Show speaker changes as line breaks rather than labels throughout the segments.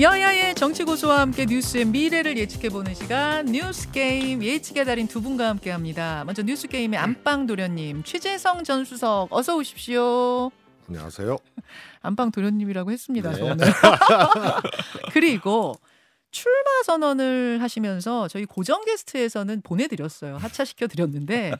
여야의 정치 고수와 함께 뉴스의 미래를 예측해보는 시간 뉴스 게임 예측의 달인 두 분과 함께합니다. 먼저 뉴스 게임의 안방 도련님 최재성 전 수석 어서 오십시오.
안녕하세요.
안방 도련님이라고 했습니다.
네.
저는. 그리고 출마 선언을 하시면서 저희 고정 게스트에서는 보내드렸어요. 하차시켜 드렸는데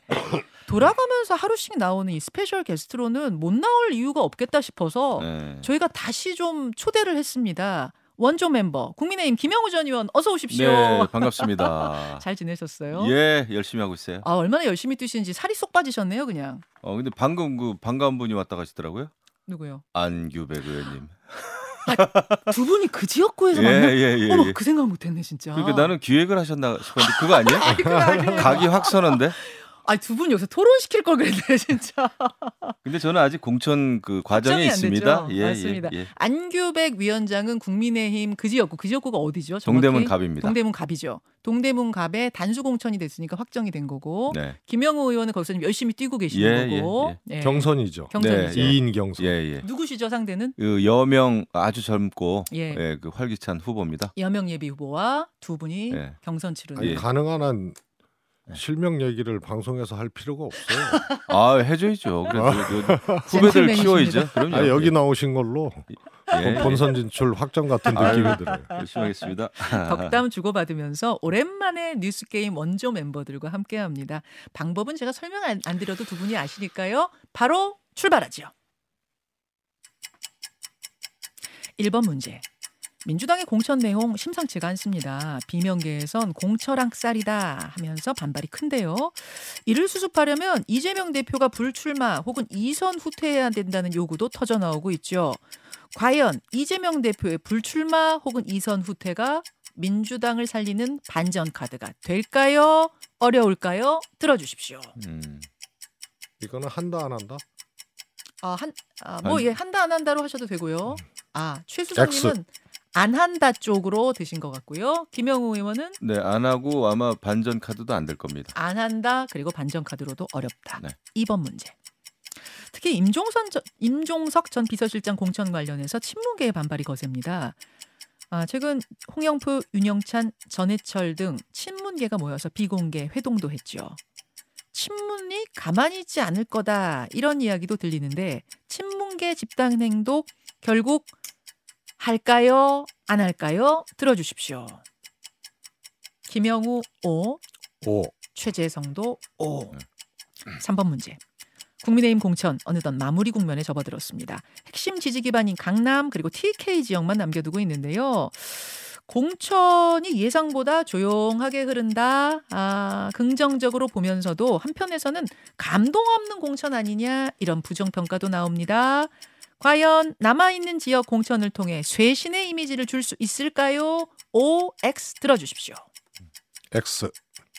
돌아가면서 하루씩 나오는 이 스페셜 게스트로는 못 나올 이유가 없겠다 싶어서
네.
저희가 다시 좀 초대를 했습니다. 원조 멤버 국민의힘 김영우 전 의원 어서 오십시오.
네, 반갑습니다.
잘 지내셨어요?
예, 열심히 하고 있어요.
아 얼마나 열심히 뛰시는지 살이 쏙 빠지셨네요, 그냥.
어, 근데 방금 그 반가운 분이 왔다 가시더라고요.
누구요?
안규백 의원님.
두 분이 그 지역구에서
예,
만나.
예, 예.
어머
예.
그 생각 못했네 진짜.
그러니까 나는 기획을 하셨나 싶었는데 그거 아니에요?
그거 아니에요.
각이 확 서는데.
아니 두 분 여기서 토론 시킬 걸 그랬네 진짜.
근데 저는 아직 공천 그 과정에
안
있습니다.
됐죠?
예,
맞습니다.
예, 예.
안규백 위원장은 국민의힘 그 지역구 그 지역구가 어디죠? 정확히?
동대문 갑입니다.
동대문 갑이죠. 동대문 갑에 단수 공천이 됐으니까 확정이 된 거고
네.
김영우 의원은 거기서 지금 열심히 뛰고 계시는
예, 예,
거고. 예.
경선이죠.
경선이죠.
네,
이인 경선.
예, 예.
누구시죠 상대는?
그 여명 아주 젊고
예.
예, 그 활기찬 후보입니다.
여명 예비 후보와 두 분이
예.
경선 치르는.
아니,
예.
가능한 한
네.
실명 얘기를 방송에서 할 필요가 없어요.
아, 해줘야죠. 그래도 그 후배들
젠틀맨이십니다.
키워야죠. 그럼요.
아, 여기 나오신 걸로
예, 예.
본선 진출 확정 같은. 느낌이 들어요.
열심히 하겠습니다.
덕담 주고받으면서 오랜만에 뉴스 게임 원조 멤버들과 함께합니다. 방법은 제가 설명 안, 안 드려도 두 분이 아시니까요. 바로 출발하죠. 1번 문제. 민주당의 공천 내용 심상치가 않습니다. 비명계에선 공천학살이다 하면서 반발이 큰데요. 이를 수습하려면 이재명 대표가 불출마 혹은 이선 후퇴해야 된다는 요구도 터져 나오고 있죠. 과연 이재명 대표의 불출마 혹은 이선 후퇴가 민주당을 살리는 반전 카드가 될까요? 어려울까요? 들어주십시오.
음.
이거는 한다 안 한다?
아, 한, 아, 뭐. 예, 한다, 안 한다로 하셔도 되고요. 아, 최수정님은 안 한다 쪽으로 드신 것 같고요. 김영우 의원은
네, 안 하고 아마 반전 카드도 안 될 겁니다.
안 한다, 그리고 반전 카드로도 어렵다.
네.
2번 문제. 특히 임종선 전, 임종석 전 비서실장 공천 관련해서 친문계의 반발이 거셉니다. 아, 최근 홍영표, 윤영찬, 전해철 등 친문계가 모여서 비공개 회동도 했죠. 친문이 가만히 있지 않을 거다 이런 이야기도 들리는데 친문계 집단 행동 결국 할까요? 안 할까요? 들어주십시오. 김영우 O,
오.
최재성도 O. 3번 문제. 국민의힘 공천 어느덧 마무리 국면에 접어들었습니다. 핵심 지지 기반인 강남 그리고 TK 지역만 남겨두고 있는데요. 공천이 예상보다 조용하게 흐른다. 아, 긍정적으로 보면서도 한편에서는 감동 없는 공천 아니냐 이런 부정 평가도 나옵니다. 과연 남아있는 지역 공천을 통해 쇄신의 이미지를 줄 수 있을까요? O, X 들어주십시오.
X.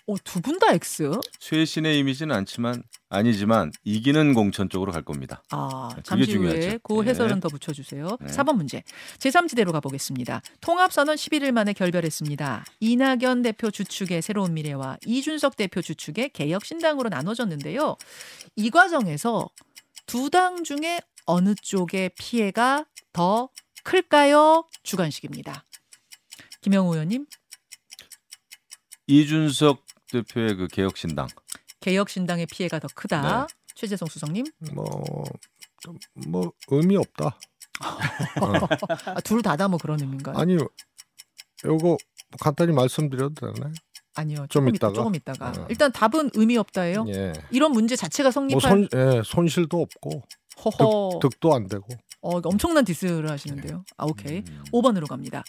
오, 두 분 다 X?
쇄신의 이미지는 않지만 아니지만 이기는 공천 쪽으로 갈 겁니다.
아,
그게
잠시 후에
중요하죠.
그
네.
해설은 더 붙여주세요.
네.
4번 문제. 제3지대로 가보겠습니다. 통합선언 11일 만에 결별했습니다. 이낙연 대표 주축의 새로운 미래와 이준석 대표 주축의 개혁신당으로 나눠졌는데요. 이 과정에서 두 당 중에 어느 쪽의 피해가 더 클까요? 주관식입니다. 김영우 의원님,
이준석 대표의 그 개혁신당.
개혁신당의 피해가 더 크다.
네.
최재성 수석님,
뭐, 뭐 의미 없다.
아, 둘 다다 뭐 그런 의미인가요?
아니, 요거 간단히 말씀드려도 되나요?
아니요.
좀
이따
이따가?
조금 이따가.
어.
일단 답은 의미 없다예요.
예.
이런 문제 자체가
뭐
성립할
손, 예, 손실도 없고
허허.
득도 안 되고.
어, 엄청난 디스를 하시는데요. 아, 오케이.
음.
5번으로 갑니다.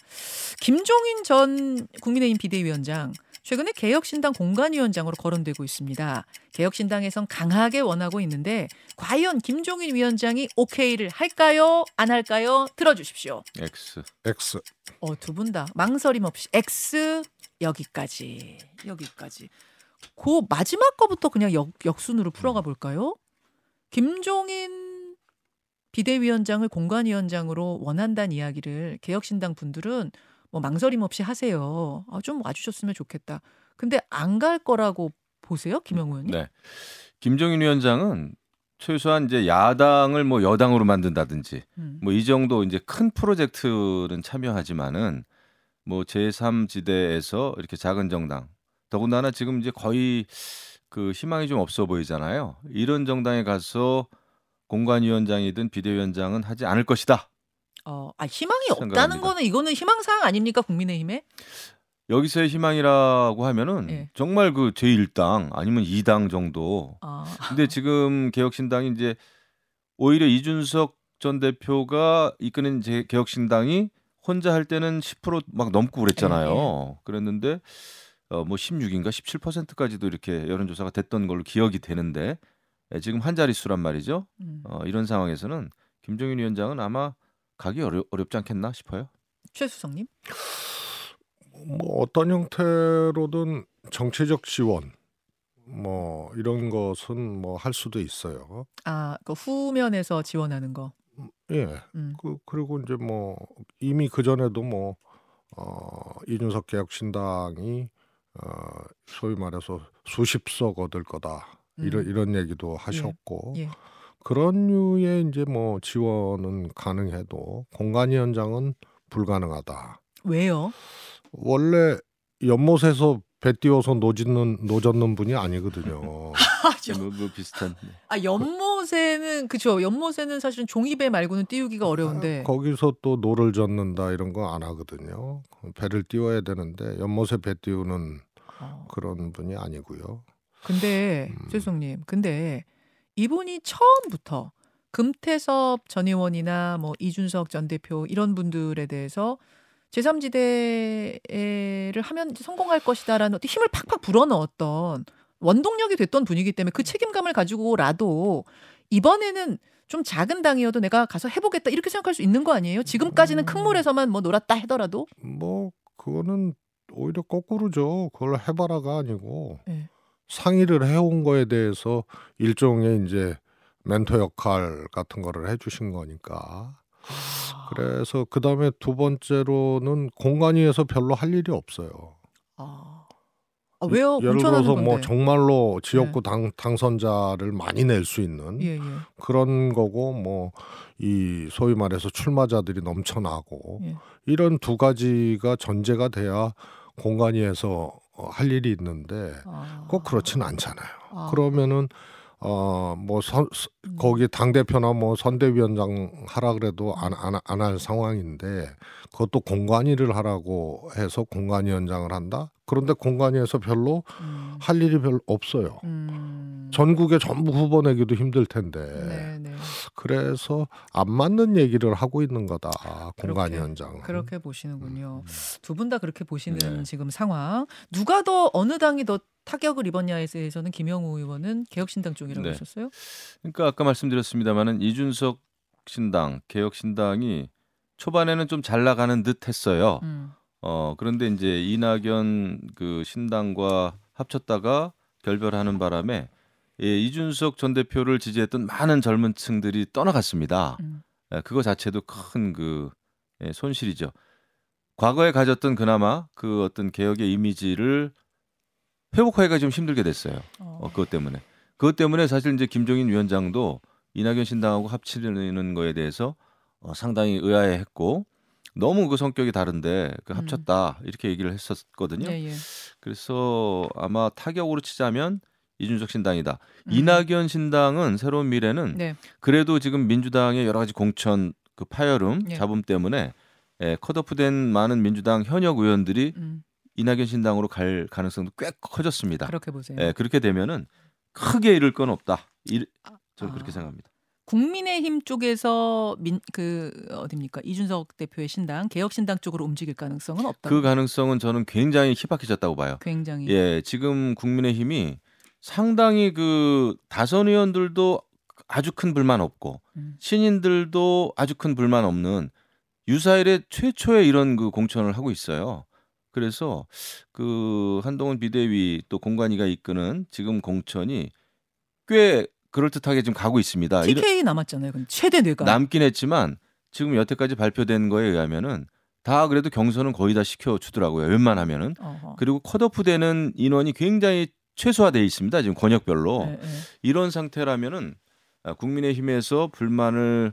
김종인 전 국민의힘 비대위원장 최근에 개혁신당 공관위원장으로 거론되고 있습니다. 개혁신당에선 강하게 원하고 있는데 과연 김종인 위원장이 오케이를 할까요? 안 할까요? 들어주십시오.
X.
X.
어, 두 분 다 망설임 없이 X 여기까지 여기까지. 그 마지막 거부터 그냥 역, 역순으로 풀어가 볼까요? 김종인 비대위원장을 공관위원장으로 원한다는 이야기를 개혁신당 분들은 뭐 망설임 없이 하세요. 아, 좀 와주셨으면 좋겠다. 근데 안 갈 거라고 보세요, 김영우 의원님?
네. 김정인 위원장은 최소한 이제 야당을 뭐 여당으로 만든다든지
음.
뭐이 정도 이제 큰 프로젝트는 참여하지만은 뭐 제3지대에서 이렇게 작은 정당 더군다나 지금 이제 거의 그 희망이 좀 없어 보이잖아요. 이런 정당에 가서 공관위원장이든 비대위원장은 하지 않을 것이다.
어, 아 희망이
생각합니다.
없다는 거는 이거는 희망사항 아닙니까 국민의힘에?
여기서의 희망이라고 하면은
예.
정말 그 제1당 아니면 2당 정도.
아,
근데 지금 개혁신당이 이제 오히려 이준석 전 대표가 이끄는 제 개혁신당이 혼자 할 때는 10%막 넘고 그랬잖아요. 그랬는데 어뭐 16인가 17%까지도 이렇게 여론조사가 됐던 걸로 기억이 되는데 예, 지금 한 자릿수란 말이죠.
음.
어, 이런 상황에서는 김종인 위원장은 아마 가기 어려, 어렵지 않겠나 싶어요.
최수성님.
뭐 어떤 형태로든 정치적 지원 뭐 이런 것은 뭐 할 수도 있어요.
아, 그 후면에서 지원하는 거.
예.
음.
그 그리고 이제 뭐 이미 그 전에도 뭐 어, 이준석 개혁신당이 어, 소위 말해서 수십석 얻을 거다 이런
음.
이런 얘기도 하셨고
예.
그런 류의 이제 뭐 지원은 가능해도 공간위원장은 불가능하다.
왜요?
원래 연못에서 배 띄워서 노짓는 노젓는 분이 아니거든요.
아, 저-
뭐, 뭐 비슷한.
아 연못에는 그죠. 연못에는 사실은 종이배 말고는 띄우기가 어려운데.
거기서 또 노를 젓는다 이런 거 안 하거든요. 배를 띄워야 되는데 연못에 배 띄우는
어.
그런 분이 아니고요.
근데
음.
최 수석님, 근데 이분이 처음부터 금태섭 전 의원이나 뭐 이준석 전 대표 이런 분들에 대해서 제3지대를 하면 성공할 것이다라는 어떤 힘을 팍팍 불어넣었던 원동력이 됐던 분이기 때문에 그 책임감을 가지고라도 이번에는 좀 작은 당이어도 내가 가서 해보겠다 이렇게 생각할 수 있는 거 아니에요? 지금까지는 큰 물에서만 뭐 놀았다 하더라도
뭐 그거는 오히려 거꾸로죠. 그걸 해봐라가 아니고
네.
상의를 해온 거에 대해서 일종의 이제 멘토 역할 같은 거를 해주신 거니까. 그래서 그 다음에 두 번째로는 공간위에서 별로 할 일이 없어요.
아, 아 왜요?
예를
공천하는
들어서. 뭐 정말로 지역구 당, 당선자를 많이 낼 수 있는
예, 예.
그런 거고 뭐 이 소위 말해서 출마자들이 넘쳐나고
예.
이런 두 가지가 전제가 돼야 공간위에서 어, 할 일이 있는데
아.
꼭 그렇지는 않잖아요.
아.
그러면은 어뭐
음.
거기 당 대표나 뭐 선대위원장 하라 그래도 안 안 안 할 상황인데 그것도 공관위를 하라고 해서 공관위원장을 한다. 그런데 공관위에서 별로
음.
할 일이 별로 없어요.
음.
전국에 전부 후보 내기도 힘들 텐데
네, 네.
그래서 안 맞는 얘기를 하고 있는 거다 공관위원장은.
그렇게 보시는군요. 두분 다 그렇게 보시는
네.
지금 상황. 누가 더 어느 당이 더 타격을 입었냐에 대해서는 김영우 의원은 개혁신당 쪽이라고
네.
하셨어요.
그러니까 아까 말씀드렸습니다마는 이준석 신당, 개혁신당이 초반에는 좀 잘 나가는 듯 했어요.
음.
어 그런데 이제 이낙연 그 신당과 합쳤다가 결별하는 바람에 예, 이준석 전 대표를 지지했던 많은 젊은 층들이 떠나갔습니다.
음.
예, 그거 자체도 큰그 손실이죠. 과거에 가졌던 그나마 그 어떤 개혁의 이미지를 회복하기가 좀 힘들게 됐어요.
어.
어, 그것 때문에. 그것 때문에 사실 이제 김종인 위원장도 이낙연 신당하고 합치는 거에 대해서 어, 상당히 의아해했고 너무 그 성격이 다른데 그
음.
합쳤다 이렇게 얘기를 했었거든요.
예, 예.
그래서 아마 타격으로 치자면 이준석 신당이다.
음.
이낙연 신당은 새로운 미래는
네.
그래도 지금 민주당의 여러 가지 공천 그 파열음
예.
잡음 때문에 예, 컷오프된 많은 민주당 현역 의원들이
음.
이낙연 신당으로 갈 가능성도 꽤 커졌습니다.
그렇게 보세요.
예, 그렇게 되면은 크게 잃을 건 없다. 일, 저는
아.
그렇게 생각합니다.
국민의힘 쪽에서 민, 그 어딥니까 이준석 대표의 신당 개혁신당 쪽으로 움직일 가능성은 없다.
그 가능성은 저는 굉장히 희박해졌다고 봐요.
굉장히
예, 지금 국민의힘이 상당히 그 다선 의원들도 아주 큰 불만 없고
음.
신인들도 아주 큰 불만 없는 유사일의 최초의 이런 그 공천을 하고 있어요. 그래서 그 한동훈 비대위 또 공관위가 이끄는 지금 공천이 꽤 그럴듯하게 지금 가고 있습니다. 이런-
TK 남았잖아요. 그럼 최대 뇌가
남긴 했지만 지금 여태까지 발표된 거에 의하면은 다 그래도 경선은 거의 다 시켜 주더라고요. 웬만하면은.
어허.
그리고 컷오프되는 인원이 굉장히 최소화돼 있습니다. 지금 권역별로.
예, 예.
이런 상태라면은 아, 국민의힘에서 불만을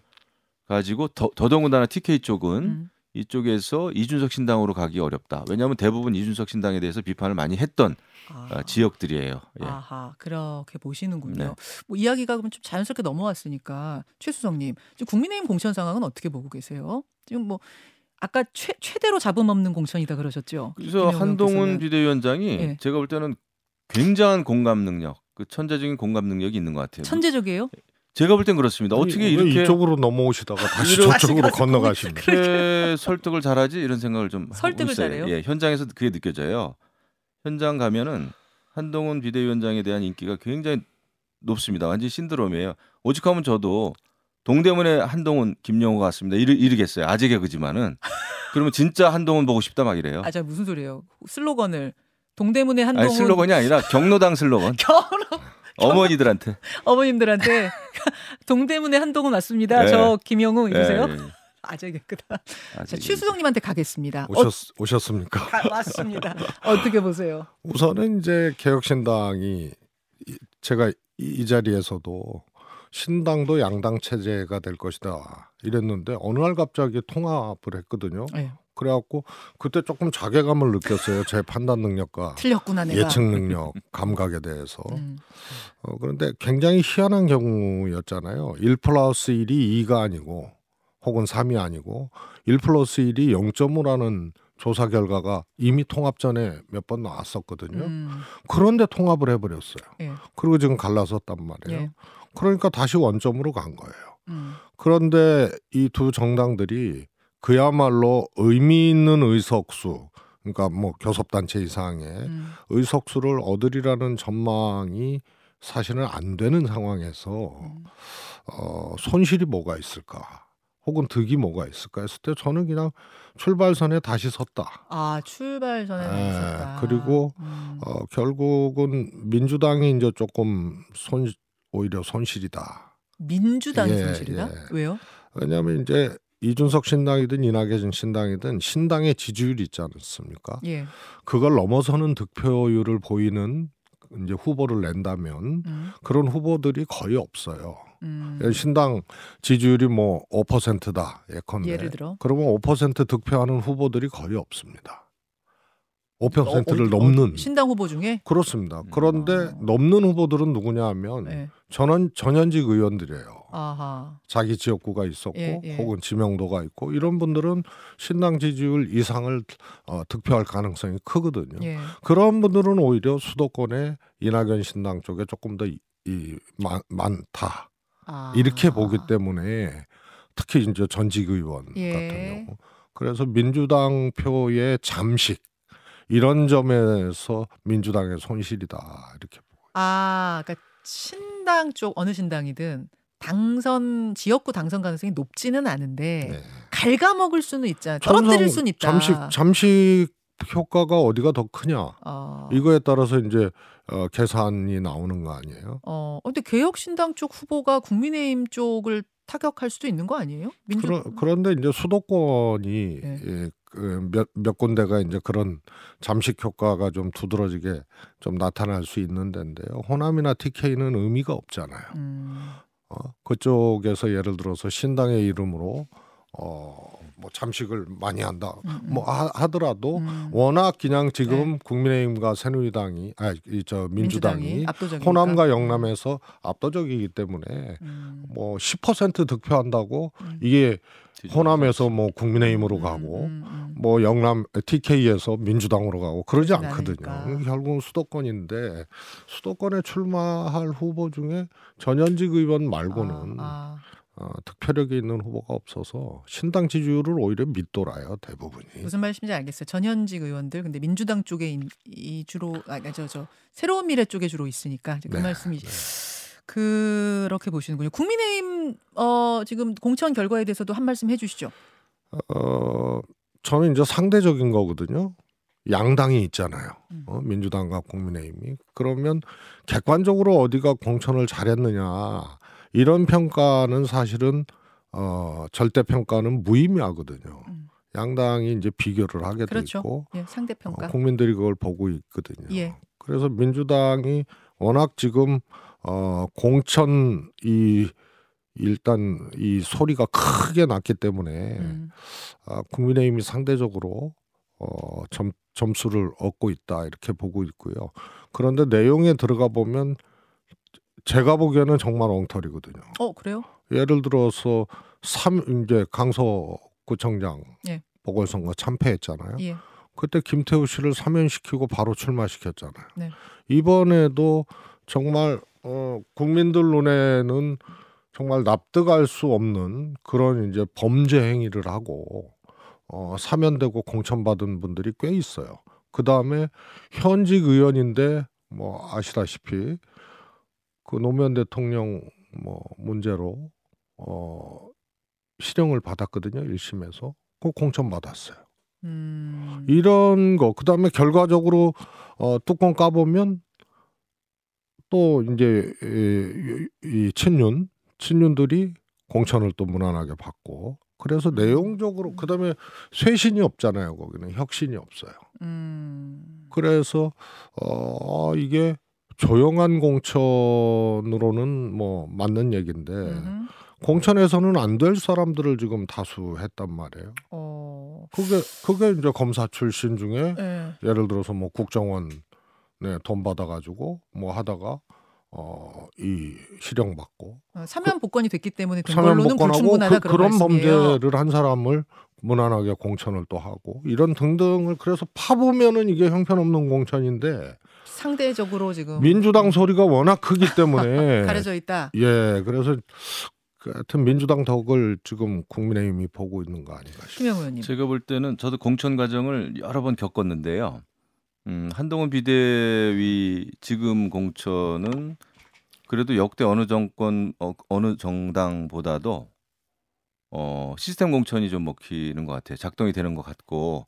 가지고 더, 더더군다나 TK 쪽은
음.
이쪽에서 이준석 신당으로 가기 어렵다. 왜냐하면 대부분 이준석 신당에 대해서 비판을 많이 했던
아.
아, 지역들이에요. 예.
아하 그렇게 보시는군요.
네.
뭐 이야기가 그럼 좀 자연스럽게 넘어왔으니까 최수성님 지금 국민의힘 공천 상황은 어떻게 보고 계세요? 지금 뭐 아까 최, 최대로 잡음 없는 공천이다 그러셨죠?
그래서 한동훈. 비대위원장이
예.
제가 볼 때는 굉장한 공감 능력, 그 천재적인 공감 능력이 있는 것 같아요.
천재적이에요?
제가 볼 땐 그렇습니다. 어떻게
왜
이렇게
이쪽으로 넘어오시다가 다시 저쪽으로 건너가십니까?
이렇게 설득을 잘하지 이런 생각을 좀
설득을
있어요.
잘해요?
예, 현장에서 그게 느껴져요. 현장 가면은 한동훈 비대위원장에 대한 인기가 굉장히 높습니다. 완전 히 신드롬이에요. 오직하면 저도 동대문에 한동훈 김영호가 왔습니다. 이르, 이르겠어요. 아재 개그지만은 그러면 진짜 한동훈 보고 싶다 막 이래요.
아, 저 무슨 소리예요? 슬로건을 동대문의 한동훈
아니 슬로건이 아니라 경로당 슬로건.
결혼
어머니들한테.
어머님들한테 동대문의 한동훈 왔습니다.
예.
저 김영우 이러세요?
예, 예.
아재 개그다. 자,
개그.
최수성님한테 가겠습니다. 어,
오셨 오셨습니까?
가- 맞습니다. 어떻게 보세요?
우선은 이제 개혁신당이 이- 제가 이, 이 자리에서도 신당도 양당 체제가 될 것이다 이랬는데 어느 날 갑자기 통합을 했거든요.
예.
그래갖고 그때 조금 자괴감을 느꼈어요. 제 판단 능력과
틀렸구나 내가.
예측 능력, 감각에 대해서.
음.
어, 그런데 굉장히 희한한 경우였잖아요. 1 플러스 1이 2가 아니고 혹은 3이 아니고 1 플러스 1이 0.5라는 조사 결과가 이미 통합 전에 몇 번 나왔었거든요.
음.
그런데 통합을 해버렸어요.
예.
그리고 지금 갈라섰단 말이에요.
예.
그러니까 다시 원점으로 간 거예요.
음.
그런데 이 두 정당들이 그야말로 의미 있는 의석수, 그러니까 뭐 교섭단체 이상의
음.
의석수를 얻으리라는 전망이 사실은 안 되는 상황에서
음.
어, 손실이 뭐가 있을까? 혹은 득이 뭐가 있을까 했을 때 저는 그냥 출발선에 다시 섰다.
아 출발선에
예,
있었다.
그리고
음.
어, 결국은 민주당이 이제 조금 손 오히려 손실이다.
민주당이
예,
손실이다?
예.
왜요?
왜냐하면 이제 이준석 신당이든 이낙연 신당이든 신당의 지지율이 있지 않습니까?
예.
그걸 넘어서는 득표율을 보이는 이제 후보를 낸다면
음.
그런 후보들이 거의 없어요.
음.
신당 지지율이 뭐 5%다 예컨대.
예를 들어
그러면 5% 득표하는 후보들이 거의 없습니다. 5%를
어, 어,
넘는
신당 후보 중에
그렇습니다. 그런데
어.
넘는 후보들은 누구냐 하면
예.
전원 전현직 의원들이에요.
아하.
자기 지역구가 있었고
예, 예.
혹은 지명도가 있고 이런 분들은 신당 지지율 이상을 어, 득표할 가능성이 크거든요.
예.
그런 분들은 오히려 수도권의 이낙연 신당 쪽에 조금 더 이, 이 많, 많다
아.
이렇게 보기 때문에 특히 이제 전직 의원
예.
같은 경우 그래서 민주당 표의 잠식 이런 점에서 민주당의 손실이다 이렇게 보고
아, 그러니까 신당 쪽 어느 신당이든 당선 지역구 당선 가능성이 높지는 않은데
네.
갉아먹을 수는 있잖아요. 떨어뜨릴 수는 있다.
잠식 잠식 효과가 어디가 더 크냐
어.
이거에 따라서 이제 어, 계산이 나오는 거 아니에요?
어, 근데 개혁신당 쪽 후보가 국민의힘 쪽을 타격할 수도 있는 거 아니에요? 민주
그러, 그런데 이제 수도권이
네.
예, 그 몇, 몇 군데가 이제 그런 잠식 효과가 좀 두드러지게 좀 나타날 수 있는 데인데요. 호남이나 TK는 의미가 없잖아요.
음,
어, 그쪽에서 예를 들어서 신당의 이름으로 어, 뭐 잠식을 많이 한다.
음, 음.
뭐 하, 하더라도
음.
워낙 그냥 지금 국민의힘과 새누리당이 아이저 민주당이
압도적이니까.
호남과 영남에서 압도적이기 때문에
음,
뭐10% 득표한다고
음.
이게. 호남에서 뭐 국민의힘으로
음,
가고
음, 음.
뭐 영남 TK에서 민주당으로 가고 그러지
그러진
않거든요. 결국은 수도권인데 수도권에 출마할 후보 중에 전현직 의원 말고는
아,
어, 득표력이 있는 후보가 없어서 신당 지지율을 오히려 밑돌아요 대부분이.
아. 무슨 말씀인지 알겠어요. 전현직 의원들 근데 민주당 쪽에 인- 이 주로 아저저 새로운 미래 쪽에 주로 있으니까 그
네,
말씀이 그렇게 보시는군요. 국민의힘 어 지금 공천 결과에 대해서도 한 말씀 해주시죠.
어, 저는 이제 상대적인 거거든요. 양당이 있잖아요.
음.
어, 민주당과 국민의힘이 그러면 객관적으로 어디가 공천을 잘했느냐 이런 평가는 사실은 어, 절대 평가는 무의미하거든요.
음.
양당이 이제 비교를 하게 돼
그렇죠.
있고
예, 상대 평가.
어, 국민들이 그걸 보고 있거든요.
예.
그래서 민주당이 워낙 지금 어 공천 이 일단 이 소리가 크게 났기 때문에
음.
아, 국민의힘이 상대적으로 어, 점, 점수를 얻고 있다 이렇게 보고 있고요. 그런데 내용에 들어가 보면 제가 보기에는 정말 엉터리거든요.
어 그래요?
예를 들어서 삼 이제 강서구청장
예.
보궐선거 참패했잖아요.
예.
그때 김태우 씨를 사면시키고 바로 출마시켰잖아요.
네.
이번에도 정말 어, 국민들 눈에는 정말 납득할 수 없는 그런 이제 범죄 행위를 하고 어, 사면되고 공천받은 분들이 꽤 있어요. 그 다음에 현직 의원인데 뭐 아시다시피 그 노무현 대통령 뭐 문제로 어, 실형을 받았거든요. 1심에서. 그 공천 받았어요.
음.
이런 거 그다음에 결과적으로 어 뚜껑 까보면 또 이제 이, 이 친윤 친윤들이 공천을 또 무난하게 받고 그래서 내용적으로 그다음에 쇄신이 없잖아요 거기는 혁신이 없어요
음.
그래서 어 이게 조용한 공천으로는 뭐 맞는 얘기인데
음흠.
공천에서는 안 될 사람들을 지금 다수 했단 말이에요
어.
그게 그게 이제 검사 출신 중에
예.
예를 들어서 뭐 국정원 네, 돈 받아가지고 뭐 하다가 어, 이 실형 받고
어, 사면 복권이 됐기 때문에 된
사면
걸로는
복권하고
불충분하다
그,
그런
그런. 범죄를 한 사람을 무난하게 공천을 또 하고 이런 등등을 그래서 파보면은 이게 형편없는 공천인데
상대적으로 지금
민주당 소리가 워낙 크기 때문에
가려져 있다.
예 그래서 그 하여튼 민주당 덕을 지금 국민의힘이 보고 있는 거 아닌가 싶어요.
김영 의원님.
제가 볼 때는 저도 공천 과정을 여러 번 겪었는데요. 음, 한동훈 비대위 지금 공천은 그래도 역대 어느 정권 어, 어느 정당보다도 어, 시스템 공천이 좀 먹히는 것 같아요. 작동이 되는 것 같고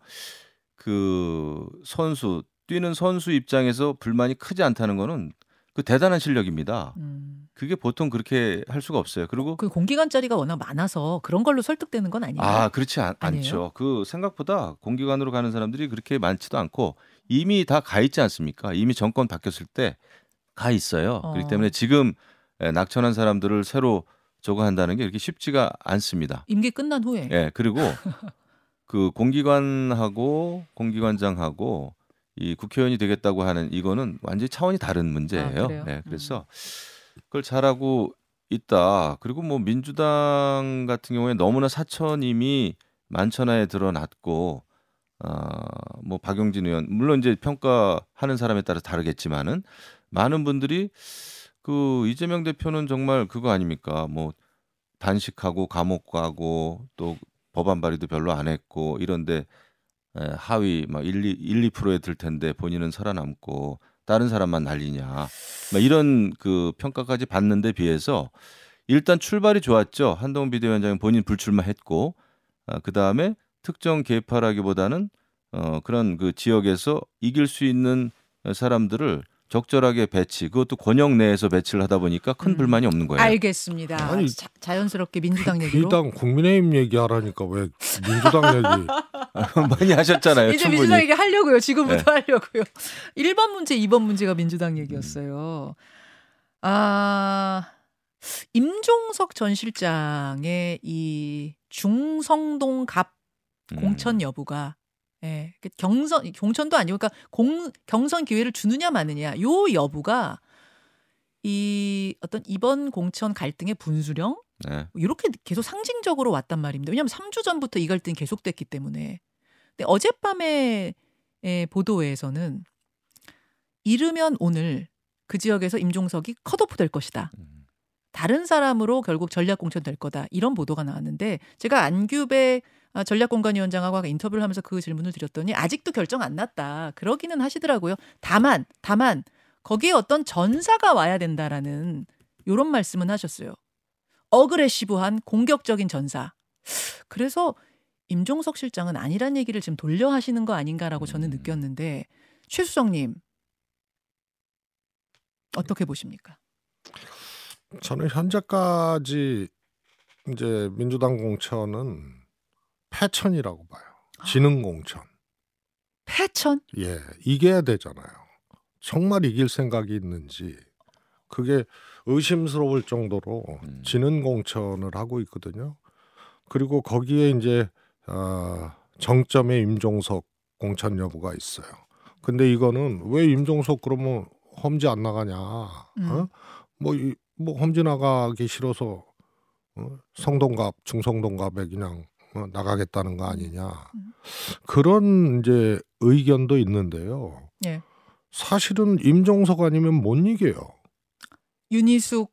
그 선수 뛰는 선수 입장에서 불만이 크지 않다는 거는 그 대단한 실력입니다.
음.
그게 보통 그렇게 할 수가 없어요. 그리고
그 공기관짜리가 워낙 많아서 그런 걸로 설득되는 건 아니에요.
아, 그렇지 않? 않죠. 그 생각보다 공기관으로 가는 사람들이 그렇게 많지도 않고 이미 다 가 있지 않습니까? 이미 정권 바뀌었을 때 가 있어요.
어.
그렇기 때문에 지금 에, 낙천한 사람들을 새로 저거 한다는 게 이렇게 쉽지가 않습니다.
임기 끝난 후에.
예, 그리고 그 공기관하고 공기관장하고 이 국회의원이 되겠다고 하는 이거는 완전히 차원이 다른 문제예요.
아?
네, 그래서 그걸 잘하고 있다. 그리고 뭐 민주당 같은 경우에 너무나 사천임이 만천하에 드러났고 아뭐 박용진 의원 물론 이제 평가하는 사람에 따라 다르겠지만은 많은 분들이 그 이재명 대표는 정말 그거 아닙니까? 뭐 단식하고 감옥 가고 또 법안 발의도 별로 안 했고 이런데 에, 하위 막 1, 2, 1, 2%에 들 텐데 본인은 살아남고 다른 사람만 날리냐. 막 이런 그 평가까지 받는데 비해서 일단 출발이 좋았죠. 한동훈 비대위원장은 본인 불출마했고 아, 그다음에 특정 계파라기보다는 어 그런 그 지역에서 이길 수 있는 사람들을 적절하게 배치 그것도 권역 내에서 배치를 하다 보니까 큰
음.
불만이 없는 거예요.
알겠습니다.
아니,
자, 자연스럽게 민주당 얘기로.
비당 국민의힘 얘기하라니까 왜 민주당 얘기?
많이 하셨잖아요.
이제
충분히.
민주당 얘기 하려고요. 지금부터
네.
하려고요. 1번 문제, 2번 문제가 민주당 얘기였어요. 아, 임종석 전 실장의 이 중성동 갑
음.
공천 여부가 예, 그 경선 공천도 아니고 그러니까 공 경선 기회를 주느냐 마느냐 요 여부가 이 어떤 이번 공천 갈등의 분수령
네.
이렇게 계속 상징적으로 왔단 말입니다. 왜냐하면 3주 전부터 이 갈등이 계속됐기 때문에. 근데 어젯밤에 의 보도에서는 이르면 오늘 그 지역에서 임종석이 컷오프 될 것이다.
음.
다른 사람으로 결국 전략 공천 될 거다. 이런 보도가 나왔는데 제가 안규배 아, 전략공관위원장하고 아까 인터뷰를 하면서 그 질문을 드렸더니 아직도 결정 안 났다. 그러기는 하시더라고요. 다만 다만 거기에 어떤 전사가 와야 된다라는 요런 말씀은 하셨어요. 어그레시브한 공격적인 전사. 그래서 임종석 실장은 아니란 얘기를 지금 돌려 하시는 거 아닌가라고 저는
음.
느꼈는데 최수정님 어떻게 보십니까?
저는 현재까지 이제 민주당 공천은 패천이라고 봐요. 지능 공천.
패천?
예, 이겨야 되잖아요. 정말 이길 생각이 있는지 그게 의심스러울 정도로
음.
지능 공천을 하고 있거든요. 그리고 거기에 이제 아, 정점에 임종석 공천 여부가 있어요. 근데 이거는 왜 임종석 그러면 험지 안 나가냐?
음.
어? 뭐, 이, 뭐 험지 나가기 싫어서 어? 성동갑, 중성동갑에 그냥 어, 나가겠다는 거 아니냐?
음.
그런 이제 의견도 있는데요.
예.
사실은 임종석 아니면 못 이겨요.
윤희숙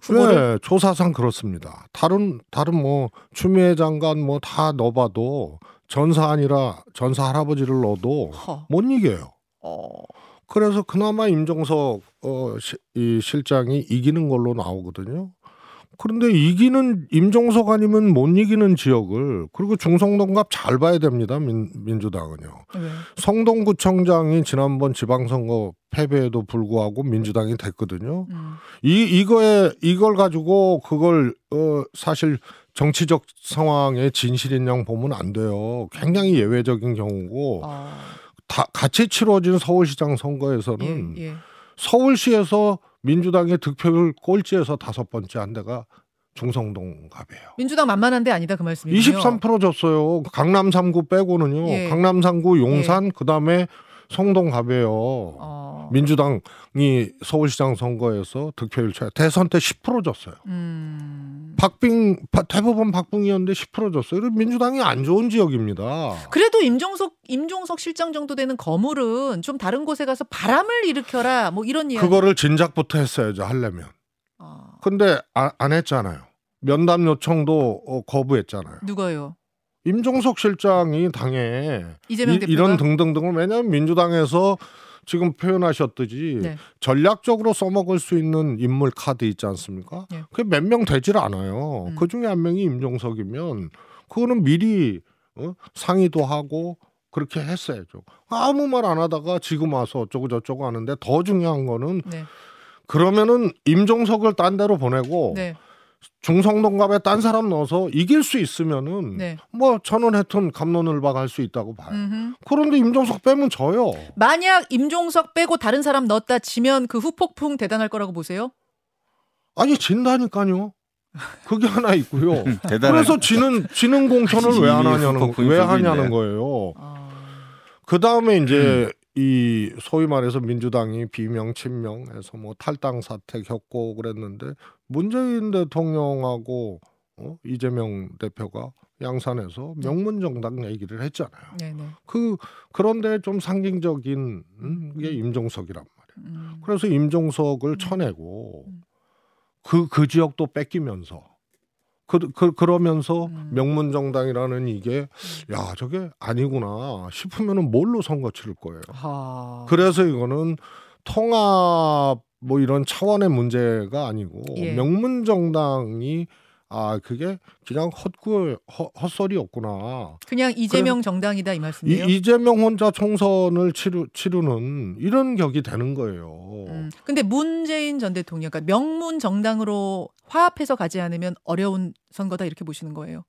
후보를
네, 조사상 그렇습니다. 다른 다른 뭐 추미애 장관 뭐 다 넣어봐도 전사 아니라 전사 할아버지를 넣어도
허.
못 이겨요.
어.
그래서 그나마 임종석 어, 시, 이 실장이 이기는 걸로 나오거든요. 그런데 이기는 임종석 아니면 못 이기는 지역을 그리고 중성동갑 잘 봐야 됩니다. 민, 민주당은요.
왜?
성동구청장이 지난번 지방선거 패배에도 불구하고 민주당이 됐거든요.
음.
이 이거에 이걸 가지고 그걸 어 사실 정치적 상황의 진실인 양 보면 안 돼요. 굉장히 예외적인 경우고
어.
다 같이 치러진 서울시장 선거에서는
예, 예.
서울시에서 민주당의 득표율 꼴찌에서 다섯 번째 한 데가 중성동 갑이에요.
민주당 만만한 데 아니다 그 말씀이군요.
23% 줬어요. 강남 3구 빼고는요.
예.
강남 3구 용산 그다음에 성동 갑이에요.
어.
민주당이 서울시장 선거에서 득표율 최 대선 때 10% 줬어요.
음.
박빙 바- 대법원 박빙이었는데 10% 줬어요. 이거 민주당이 안 좋은 지역입니다.
그래도 임종석 임종석 실장 정도 되는 거물은 좀 다른 곳에 가서 바람을 일으켜라 뭐 이런 이야기.
그거를 진작부터 했어야죠 하려면.
어.
근데 아- 안 했잖아요. 면담 요청도 어, 거부했잖아요.
누가요?
임종석 실장이 당에
이,
이런 등등등을 왜냐하면 민주당에서 지금 표현하셨듯이
네.
전략적으로 써먹을 수 있는 인물 카드 있지 않습니까?
네.
그게 몇 명 되질 않아요.
음.
그 중에 한 명이 임종석이면 그거는 미리 어? 상의도 하고 그렇게 했어야죠. 아무 말 안 하다가 지금 와서 어쩌고 저쩌고 하는데 더 중요한 거는
네.
그러면은 임종석을 딴 데로 보내고
네.
중성동갑에 딴 사람 넣어서 이길 수 있으면은
네.
뭐 저는 하여튼 감론을 박할 수 있다고 봐요.
음흠.
그런데 임종석 빼면 져요.
만약 임종석 빼고 다른 사람 넣었다 치면 그 후폭풍 대단할 거라고 보세요?
아니 진다니까요. 그게 하나 있고요. 그래서 지는 지는 공천을 왜 안 하냐는 왜 하냐는. 거예요.
아.
그 다음에 이제
음.
이 소위 말해서 민주당이 비명 친명해서 뭐 탈당 사태 겪고 그랬는데 문재인 대통령하고 어? 이재명 대표가 양산에서 명문 정당 얘기를 했잖아요.
네네.
그 그런데 좀 상징적인 음, 게 임종석이란 말이에요.
음.
그래서 임종석을 쳐내고
음.
그그 지역도 뺏기면서 그, 그 그러면서
음.
명문 정당이라는 이게 야 저게 아니구나 싶으면은 뭘로 선거 치를 거예요.
하.
그래서 이거는 통합 뭐 이런 차원의 문제가 아니고
예.
명문 정당이 아 그게 그냥 헛구 헛, 헛소리였구나.
그냥 이재명 정당이다 이
이,
말씀이에요?
이 재명 혼자 총선을 치루, 치르는 이런 격이 되는 거예요.
음. 근데 문재인 전 대통령, 그러니까 명문 정당으로 화합해서 가지 않으면 어려운 선거다 이렇게 보시는 거예요.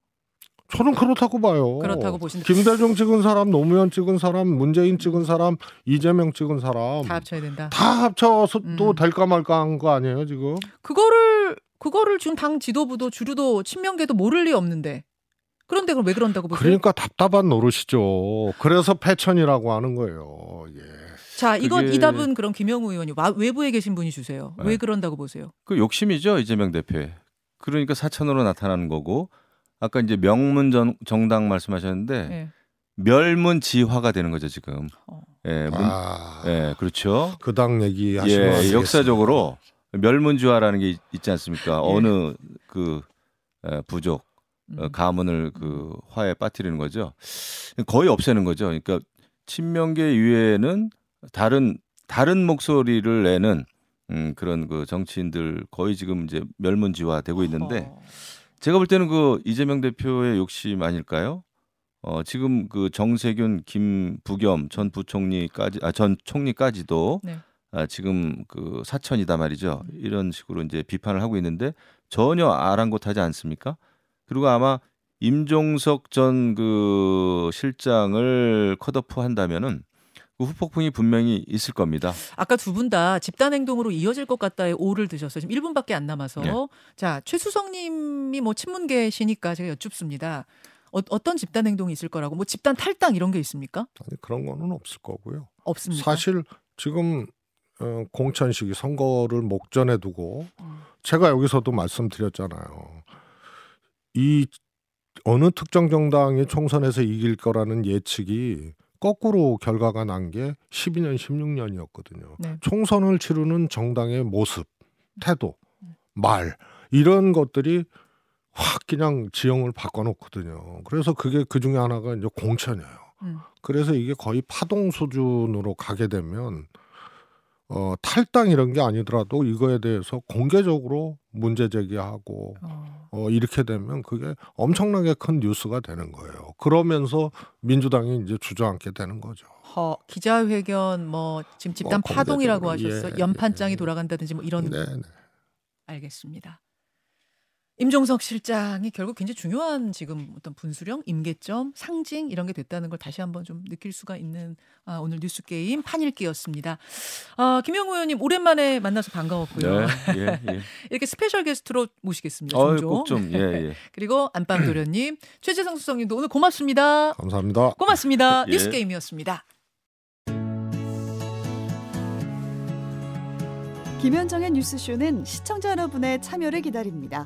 저는 그렇다고 봐요.
그렇다고 보시는
김대중 찍은 사람, 노무현 찍은 사람, 문재인 찍은 사람, 이재명 찍은 사람
다 합쳐야 된다.
다 합쳐서 또
음.
될까 말까 한 거 아니에요 지금?
그거를 그거를 지금 당 지도부도 주류도 친명계도 모를 리 없는데 그런데 그럼 왜 그런다고 보세요?
그러니까 답답한 노릇이죠. 그래서 패천이라고 하는 거예요. 예.
자, 이건
그게-
이 답은 그럼 김영우 의원이 와- 외부에 계신 분이 주세요. 왜
네.
그런다고 보세요?
그 욕심이죠 이재명 대표의. 그러니까 사천으로 나타나는 거고 아까 이제 명문 정, 정당 말씀하셨는데
예.
멸문지화가 되는 거죠 지금.
어.
예, 문,
아,
예, 그렇죠.
그 당 얘기 하시면 안
예. 역사적으로 멸문지화라는 게 있- 있지 않습니까?
예.
어느 그 에, 부족 어,
음.
가문을 그 화에 빠뜨리는 거죠. 거의 없애는 거죠. 그러니까 친명계 이외에는 다른 다른 목소리를 내는 음, 그런 그 정치인들 거의 지금 이제 멸문지화 되고 있는데
어.
제가 볼 때는 그 이재명 대표의 욕심 아닐까요? 어, 지금 그 정세균, 김부겸 전 부총리까지 아 전 총리까지도
네.
아, 지금 그 사천이다 말이죠. 이런 식으로 이제 비판을 하고 있는데 전혀 아랑곳하지 않습니까? 그리고 아마 임종석 전 그 실장을 컷오프 한다면은 그 후폭풍이 분명히 있을 겁니다.
아까 두 분 다 집단 행동으로 이어질 것 같다에 오를 드셨어요. 지금 1분밖에 안 남아서.
네.
자, 최수성 님이 뭐 친문계시니까 제가 여쭙습니다. 어, 어떤 집단 행동이 있을 거라고 뭐 집단 탈당 이런 게 있습니까?
아니 그런 거는 없을 거고요.
없습니까?
사실 지금 어, 공천식이 선거를 목전에 두고
음.
제가 여기서도 말씀드렸잖아요. 이 어느 특정 정당이 총선에서 이길 거라는 예측이 거꾸로 결과가 난 게 12년, 16년이었거든요.
네.
총선을 치르는 정당의 모습, 태도, 말 이런 것들이 확 그냥 지형을 바꿔놓거든요. 그래서 그게 그 중에 하나가 이제 공천이에요.
음.
그래서 이게 거의 파동 수준으로 가게 되면 어, 탈당 이런 게 아니더라도 이거에 대해서 공개적으로 문제 제기하고
어.
어, 이렇게 되면 그게 엄청나게 큰 뉴스가 되는 거예요. 그러면서 민주당이 이제 주저앉게 되는 거죠.
허, 기자회견 뭐 지금 집단
뭐
파동이라고
공개적으로,
하셨어요.
예,
연판장이
예.
돌아간다든지 뭐 이런
네, 네.
알겠습니다. 임종석 실장이 결국 굉장히 중요한 지금 어떤 분수령, 임계점, 상징 이런 게 됐다는 걸 다시 한번 좀 느낄 수가 있는 아, 오늘 뉴스 게임 판읽기였습니다. 아, 김영우 의원님 오랜만에 만나서 반가웠고요.
네, 예, 예.
이렇게 스페셜 게스트로 모시겠습니다.
어. 꼭좀 예, 예.
그리고 안방 도련님, 최재성 수석님도 오늘 고맙습니다.
감사합니다.
고맙습니다.
예.
뉴스 게임이었습니다.
김현정의 뉴스쇼는 시청자 여러분의 참여를 기다립니다.